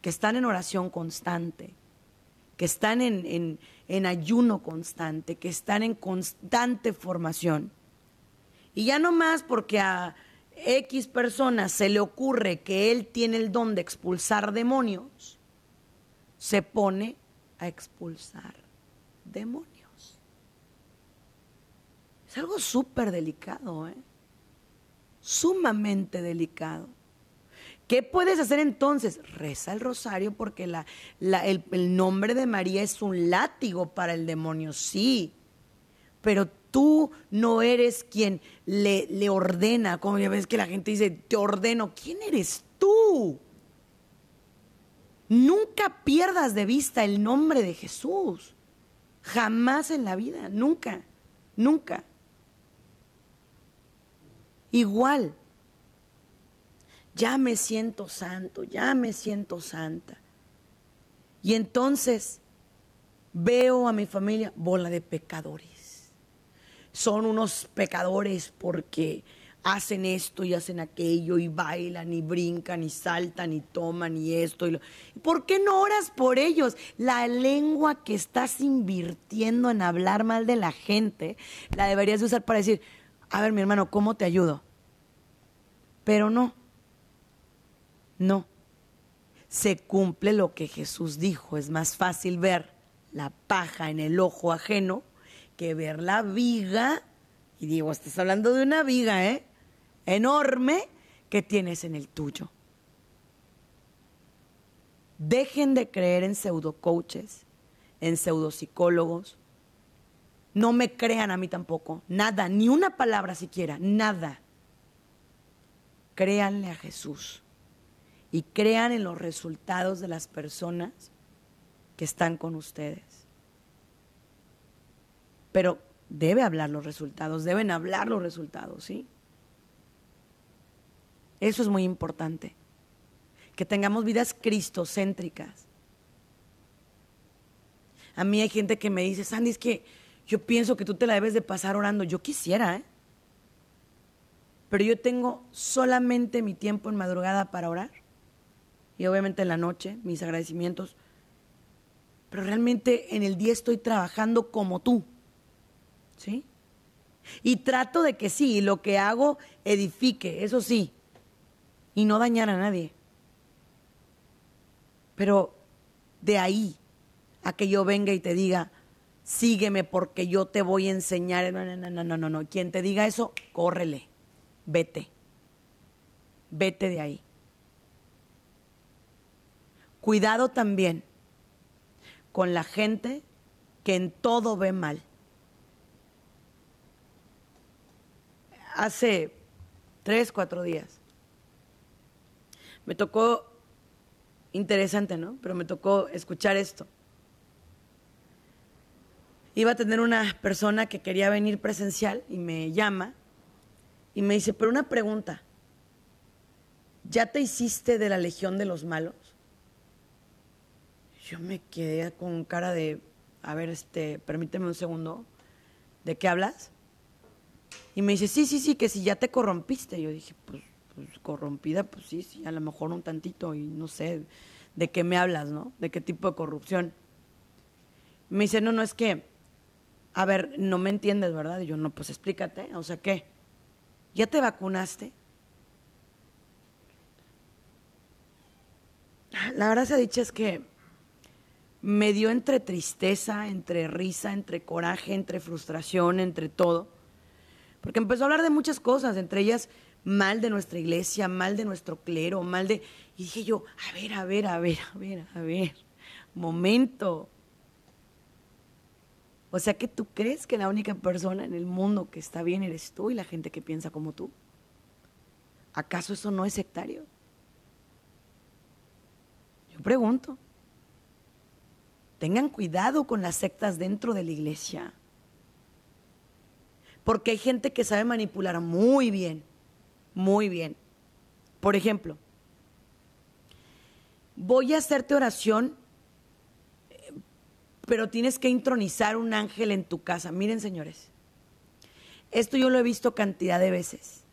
que están en oración constante, que están en, ayuno constante, que están en constante formación. Y ya no más porque a X personas se le ocurre que él tiene el don de expulsar demonios, se pone a expulsar demonios. Es algo súper delicado, ¿eh? sumamente delicado. ¿Qué puedes hacer entonces? Reza el rosario porque la, el, nombre de María es un látigo para el demonio, sí. Pero tú no eres quien le, ordena, como ya ves que la gente dice, te ordeno. ¿Quién eres tú? Nunca pierdas de vista el nombre de Jesús. Jamás en la vida, nunca, nunca. Igual, ya me siento santo, ya me siento santa. Y entonces veo a mi familia bola de pecadores. Son unos pecadores porque hacen esto y hacen aquello y bailan y brincan y saltan y toman y esto. Y ¿Por qué no oras por ellos? La lengua que estás invirtiendo en hablar mal de la gente la deberías usar para decir, a ver mi hermano, ¿cómo te ayudo? Pero no no. Se cumple lo que Jesús dijo. Es más fácil ver la paja en el ojo ajeno que ver la viga. Y digo, estás hablando de una viga, ¿eh? Enorme que tienes en el tuyo. Dejen de creer en pseudocoaches, en pseudopsicólogos. No me crean a mí tampoco. Nada, ni una palabra siquiera, nada. Créanle a Jesús y crean en los resultados de las personas que están con ustedes. Pero debe hablar los resultados, deben hablar los resultados, ¿sí? Eso es muy importante. Que tengamos vidas cristocéntricas. A mí hay gente que me dice, Sandy, es que yo pienso que tú te la debes de pasar orando. Yo quisiera, ¿eh? Pero yo tengo solamente mi tiempo en madrugada para orar y obviamente en la noche, mis agradecimientos. Pero realmente en el día estoy trabajando como tú. ¿Sí? Y trato de que sí, lo que hago edifique, eso sí, y no dañar a nadie. Pero de ahí a que yo venga y te diga, sígueme porque yo te voy a enseñar. No, no, no, no, no, no. Quien te diga eso, córrele, vete. Vete de ahí. Cuidado también con la gente que en todo ve mal. Hace tres, cuatro días me tocó, interesante, ¿no? Pero me tocó escuchar esto. Iba a tener una persona que quería venir presencial y me llama y me dice, pero una pregunta, ¿ya te hiciste de la Legión de los Malos? Yo me quedé con cara de, a ver, este, permíteme un segundo, ¿de qué hablas? Y me dice, sí, sí, sí, que si ya te corrompiste. Yo dije, pues, pues, corrompida, pues sí, sí, a lo mejor un tantito y no sé de qué me hablas, ¿no? De qué tipo de corrupción. Me dice, no, no, es que, a ver, no me entiendes, ¿verdad? Y yo, no, pues explícate, o sea, ¿qué? ¿Ya te vacunaste? La verdad se ha dicho es que me dio entre tristeza, entre risa, entre coraje, entre frustración, entre todo. Porque empezó a hablar de muchas cosas, entre ellas mal de nuestra iglesia, mal de nuestro clero, mal de... Y dije yo, a ver, a ver, a ver, a ver, a ver, momento. O sea que tú crees que la única persona en el mundo que está bien eres tú y la gente que piensa como tú. ¿Acaso eso no es sectario? Yo pregunto. Tengan cuidado con las sectas dentro de la iglesia. Porque hay gente que sabe manipular muy bien, muy bien. Por ejemplo, voy a hacerte oración, pero tienes que intronizar un ángel en tu casa. Miren, señores, esto yo lo he visto cantidad de veces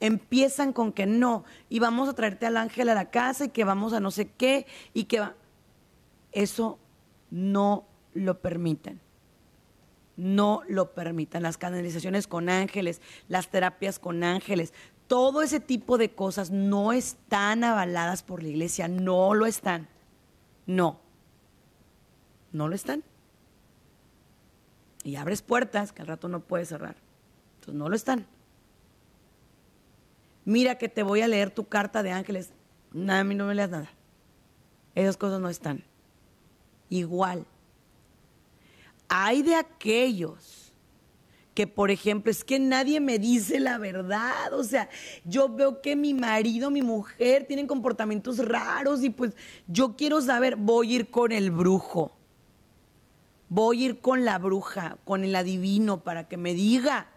empiezan con que no, y vamos a traerte al ángel a la casa y que vamos a no sé qué, y que va. Eso no lo permiten. No lo permitan. Las canalizaciones con ángeles, las terapias con ángeles, todo ese tipo de cosas no están avaladas por la iglesia, no lo están. No. No lo están. Y abres puertas que al rato no puedes cerrar. Entonces no lo están mira que te voy a leer tu carta de ángeles. Nada, a mí no me leas nada. Esas cosas no están. Igual. Hay de aquellos que, por ejemplo, es que nadie me dice la verdad. O sea, yo veo que mi marido, mi mujer tienen comportamientos raros y pues yo quiero saber, voy a ir con el brujo. Voy a ir con la bruja, con el adivino para que me diga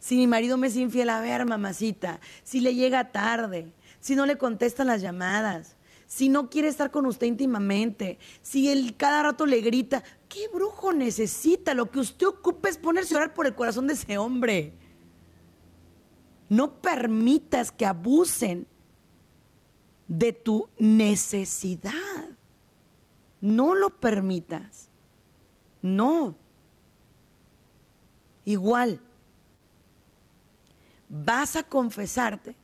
si mi marido me es infiel, a ver, mamacita, si le llega tarde, si no le contestan las llamadas, si no quiere estar con usted íntimamente, si él cada rato le grita, ¿qué brujo necesita? Lo que usted ocupa es ponerse a orar por el corazón de ese hombre. No permitas que abusen de tu necesidad. No lo permitas. No. Igual vas a confesarte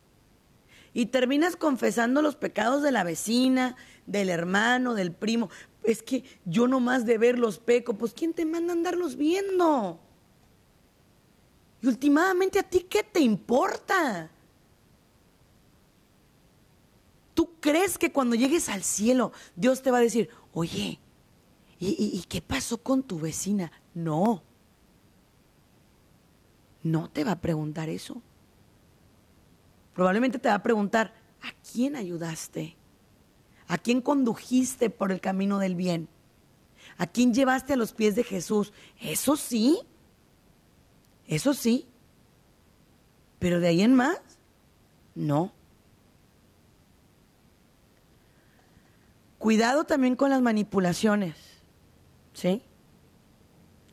y terminas confesando los pecados de la vecina, del hermano, del primo. Es que yo nomás de ver los peco, pues ¿quién te manda a andarlos viendo? Y últimamente a ti, ¿qué te importa? ¿Tú crees que cuando llegues al cielo Dios te va a decir, oye, ¿y, y qué pasó con tu vecina? No. No te va a preguntar eso. Probablemente te va a preguntar, ¿a quién ayudaste? ¿A quién condujiste por el camino del bien? ¿A quién llevaste a los pies de Jesús? Eso sí, eso sí. Pero de ahí en más, no. Cuidado también con las manipulaciones. ¿Sí?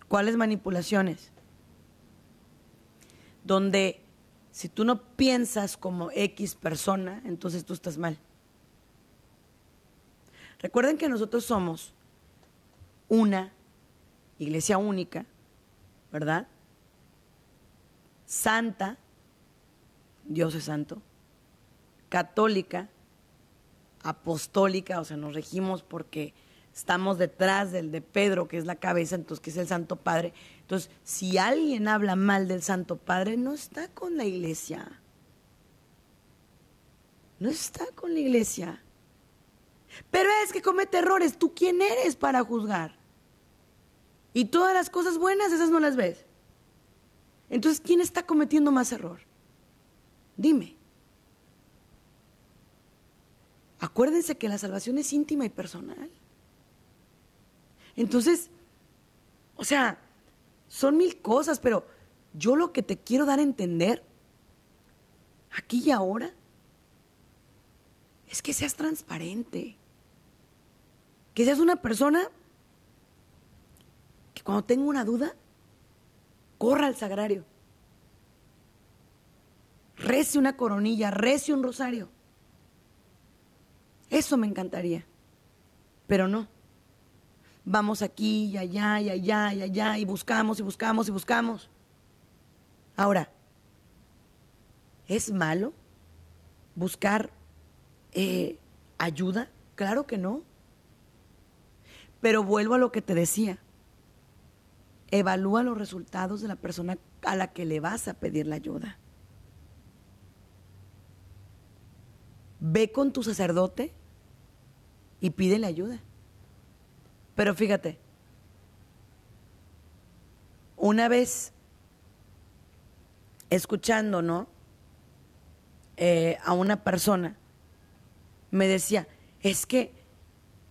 ¿Cuáles manipulaciones? Donde si tú no piensas como X persona, entonces tú estás mal. Recuerden que nosotros somos una iglesia única, ¿verdad? Santa, Dios es santo, católica, apostólica, o sea, nos regimos porque estamos detrás del de Pedro, que es la cabeza, entonces que es el Santo Padre. Entonces, si alguien habla mal del Santo Padre, no está con la iglesia. No está con la iglesia. Pero es que comete errores. ¿Tú quién eres para juzgar? Y todas las cosas buenas, esas no las ves. Entonces, ¿quién está cometiendo más error? Dime. Acuérdense que la salvación es íntima y personal. Entonces, o sea, son mil cosas, pero yo lo que te quiero dar a entender, aquí y ahora, es que seas transparente. Que seas una persona que cuando tenga una duda, corra al sagrario. Rece una coronilla, rece un rosario. Eso me encantaría. Pero no vamos aquí y allá y allá y allá y buscamos y buscamos y buscamos. Ahora, ¿es malo buscar eh, ayuda? Claro que no. Pero vuelvo a lo que te decía. Evalúa los resultados de la persona a la que le vas a pedir la ayuda. Ve con tu sacerdote y pídele ayuda. Pero fíjate, una vez escuchando, ¿no? Eh, a una persona, me decía, es que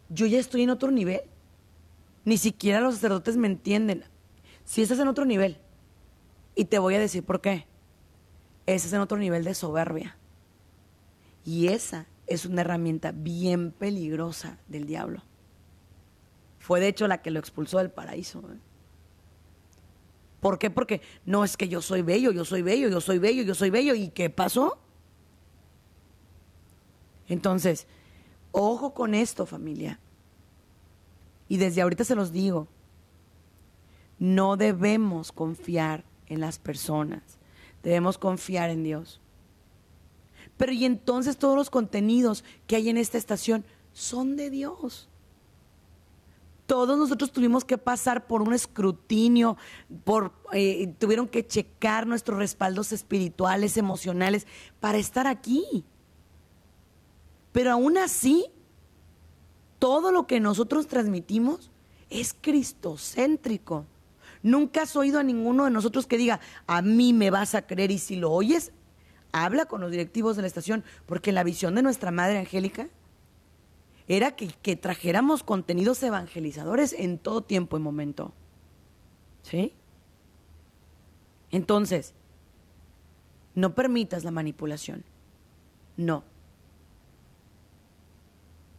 yo ya estoy en otro nivel. Ni siquiera los sacerdotes me entienden. Si estás en otro nivel, y te voy a decir por qué, estás en otro nivel de soberbia. Y esa es una herramienta bien peligrosa del diablo. Fue de hecho la que lo expulsó del paraíso. ¿eh? ¿Por qué? Porque no es que yo soy bello, yo soy bello, yo soy bello, yo soy bello. ¿Y qué pasó? Entonces, ojo con esto, familia. Y desde ahorita se los digo, no debemos confiar en las personas, debemos confiar en Dios. Pero y entonces todos los contenidos que hay en esta estación son de Dios. Todos nosotros tuvimos que pasar por un escrutinio, por, eh, tuvieron que checar nuestros respaldos espirituales, emocionales, para estar aquí. Pero aún así, todo lo que nosotros transmitimos es cristocéntrico. Nunca has oído a ninguno de nosotros que diga, a mí me vas a creer y si lo oyes, habla con los directivos de la estación, porque la visión de nuestra Madre Angélica era que, trajéramos contenidos evangelizadores en todo tiempo y momento. ¿Sí? Entonces, no permitas la manipulación. No.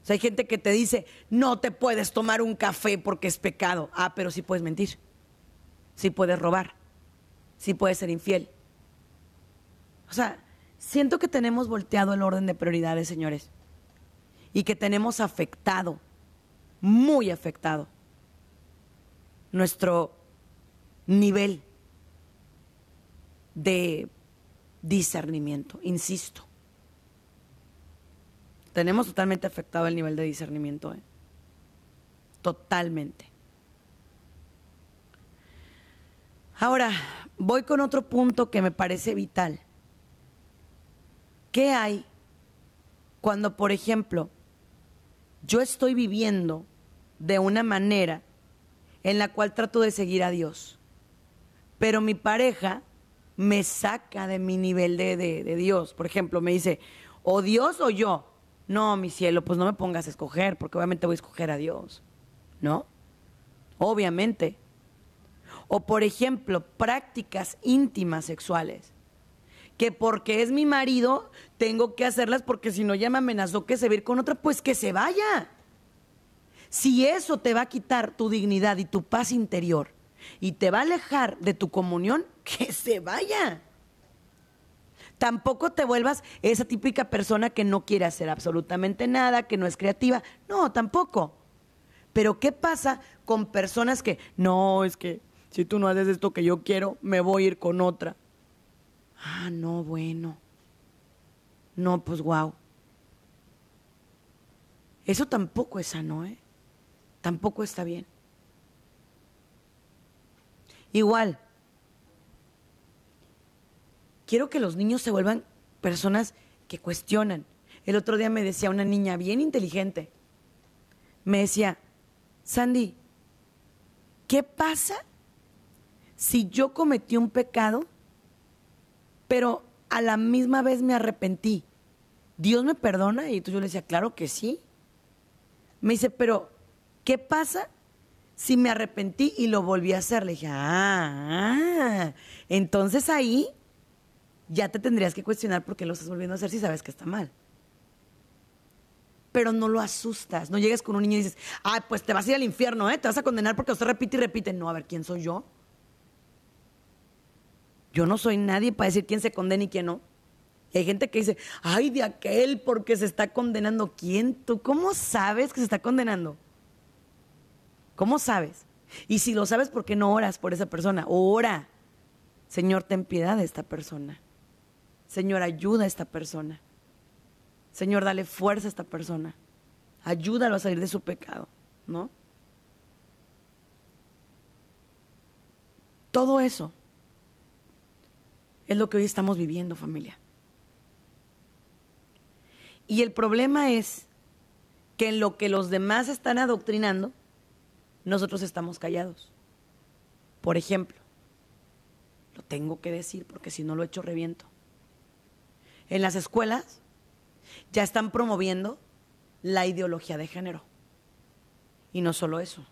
O sea, hay gente que te dice, no te puedes tomar un café porque es pecado. Ah, pero sí puedes mentir. Sí puedes robar. Sí puedes ser infiel. O sea, siento que tenemos volteado el orden de prioridades, señores. Y que tenemos afectado, muy afectado, nuestro nivel de discernimiento, insisto. Tenemos totalmente afectado el nivel de discernimiento. ¿eh? Totalmente. Ahora, voy con otro punto que me parece vital. ¿Qué hay cuando, por ejemplo, yo estoy viviendo de una manera en la cual trato de seguir a Dios, pero mi pareja me saca de mi nivel de, de Dios? Por ejemplo, me dice, o Dios o yo. No, mi cielo, pues no me pongas a escoger, porque obviamente voy a escoger a Dios, ¿no? Obviamente. O por ejemplo, prácticas íntimas sexuales. Que porque es mi marido, tengo que hacerlas porque si no ya me amenazó que se va a ir con otra, pues que se vaya. Si eso te va a quitar tu dignidad y tu paz interior y te va a alejar de tu comunión, que se vaya. Tampoco te vuelvas esa típica persona que no quiere hacer absolutamente nada, que no es creativa. No, tampoco. Pero ¿qué pasa con personas que, no, es que si tú no haces esto que yo quiero, me voy a ir con otra? Ah, no, bueno. No, pues wow. Eso tampoco es sano, ¿eh? Tampoco está bien. Igual, quiero que los niños se vuelvan personas que cuestionan. El otro día me decía una niña bien inteligente, me decía, Sandy, ¿qué pasa si yo cometí un pecado, pero a la misma vez me arrepentí? ¿Dios me perdona? Y entonces yo le decía, claro que sí. Me dice, pero ¿qué pasa si me arrepentí y lo volví a hacer? Le dije, ah, entonces ahí ya te tendrías que cuestionar por qué lo estás volviendo a hacer si sabes que está mal. Pero no lo asustas, no llegues con un niño y dices, ay, pues te vas a ir al infierno, ¿eh? Te vas a condenar porque usted repite y repite. No, a ver, ¿quién soy yo? Yo no soy nadie para decir quién se condena y quién no. Y hay gente que dice, ay, de aquel porque se está condenando. ¿Quién tú? ¿Cómo sabes que se está condenando? ¿Cómo sabes? Y si lo sabes, ¿por qué no oras por esa persona? Ora. Señor, ten piedad de esta persona. Señor, ayuda a esta persona. Señor, dale fuerza a esta persona. Ayúdalo a salir de su pecado, ¿no? Todo eso es lo que hoy estamos viviendo, familia. Y el problema es que en lo que los demás están adoctrinando, nosotros estamos callados. Por ejemplo, lo tengo que decir porque si no lo hecho reviento. En las escuelas ya están promoviendo la ideología de género. Y no solo eso.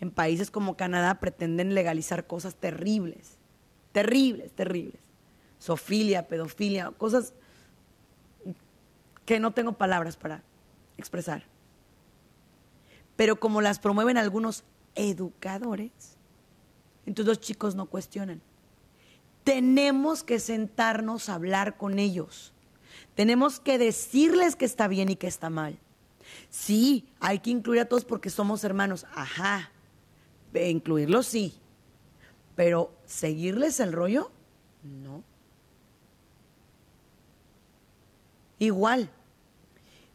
En países como Canadá pretenden legalizar cosas terribles, terribles, terribles. Sofilia, pedofilia, cosas que no tengo palabras para expresar. Pero como las promueven algunos educadores, entonces los chicos no cuestionan. Tenemos que sentarnos a hablar con ellos. Tenemos que decirles que está bien y que está mal. Sí, hay que incluir a todos porque somos hermanos. Ajá. Incluirlos sí. Pero seguirles el rollo, no. Igual,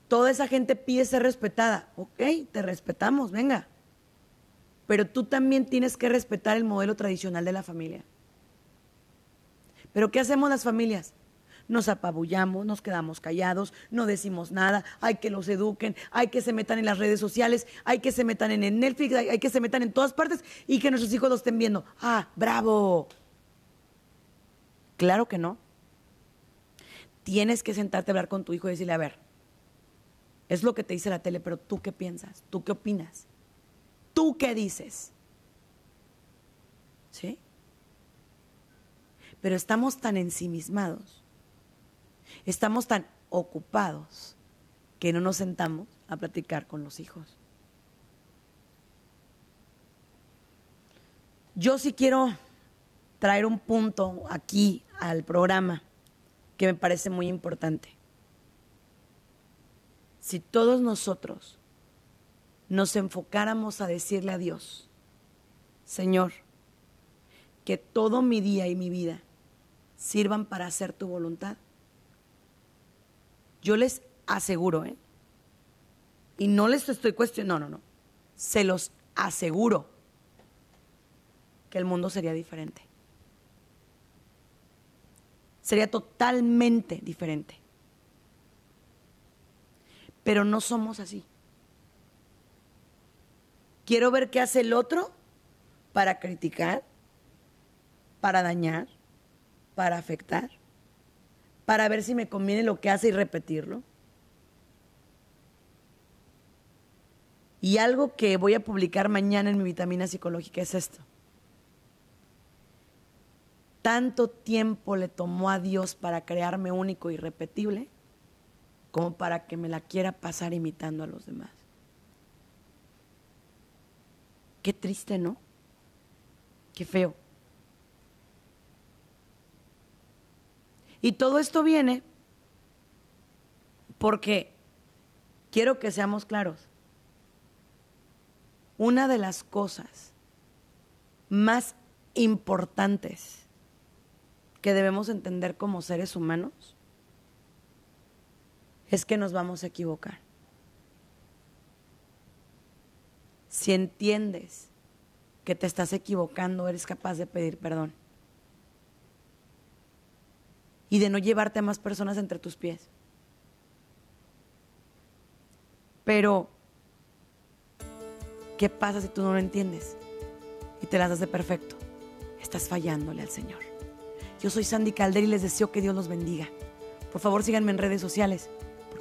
toda esa gente pide ser respetada. Ok, te respetamos, venga. Pero tú también tienes que respetar el modelo tradicional de la familia. Pero ¿qué hacemos las familias? Nos apabullamos, nos quedamos callados, no decimos nada, hay que los eduquen, hay que se metan en las redes sociales, hay que se metan en el Netflix, hay que se metan en todas partes y que nuestros hijos lo estén viendo. Ah, bravo. Claro que no. Tienes que sentarte a hablar con tu hijo y decirle, a ver, es lo que te dice la tele, pero tú qué piensas, tú qué opinas, tú qué dices. ¿Sí? Pero estamos tan ensimismados, estamos tan ocupados que no nos sentamos a platicar con los hijos. Yo sí quiero traer un punto aquí al programa que me parece muy importante si todos nosotros nos enfocáramos a decirle a Dios, Señor, que todo mi día y mi vida sirvan para hacer tu voluntad. Yo les aseguro, ¿eh? Y no les estoy cuestionando, no, no, no. Se los aseguro que el mundo sería diferente. Sería totalmente diferente pero no somos así. Quiero ver qué hace el otro para criticar, para dañar, para afectar, para ver si me conviene lo que hace y repetirlo. Y algo que voy a publicar mañana en mi vitamina psicológica es esto. Tanto tiempo le tomó a Dios para crearme único y repetible como para que me la quiera pasar imitando a los demás. Qué triste, ¿no? Qué feo. Y todo esto viene porque quiero que seamos claros. Una de las cosas más importantes que debemos entender como seres humanos es que nos vamos a equivocar. Si entiendes que te estás equivocando, eres capaz de pedir perdón. Y de no llevarte a más personas entre tus pies. Pero, ¿qué pasa si tú no lo entiendes? Y te las de perfecto. Estás fallándole al Señor. Yo soy Sandy Calder y les deseo que Dios los bendiga. Por favor, síganme en redes sociales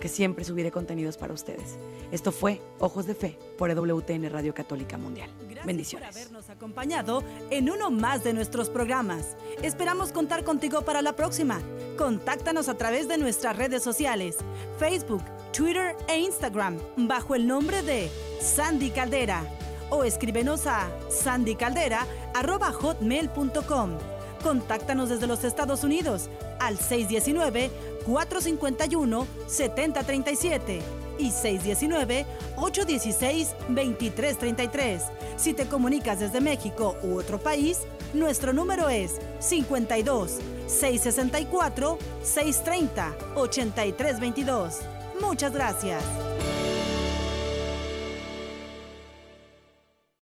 que siempre subiré contenidos para ustedes. Esto fue Ojos de Fe por EWTN Radio Católica Mundial. Gracias Bendiciones. por habernos acompañado en uno más de nuestros programas. Esperamos contar contigo para la próxima. Contáctanos a través de nuestras redes sociales, Facebook, Twitter e Instagram, bajo el nombre de Sandy Caldera. O escríbenos a sandycaldera.hotmail.com. Contáctanos desde los Estados Unidos al 619 451-7037 y 619-816-2333. Si te comunicas desde México u otro país, nuestro número es 52 664 630 8322. Muchas gracias.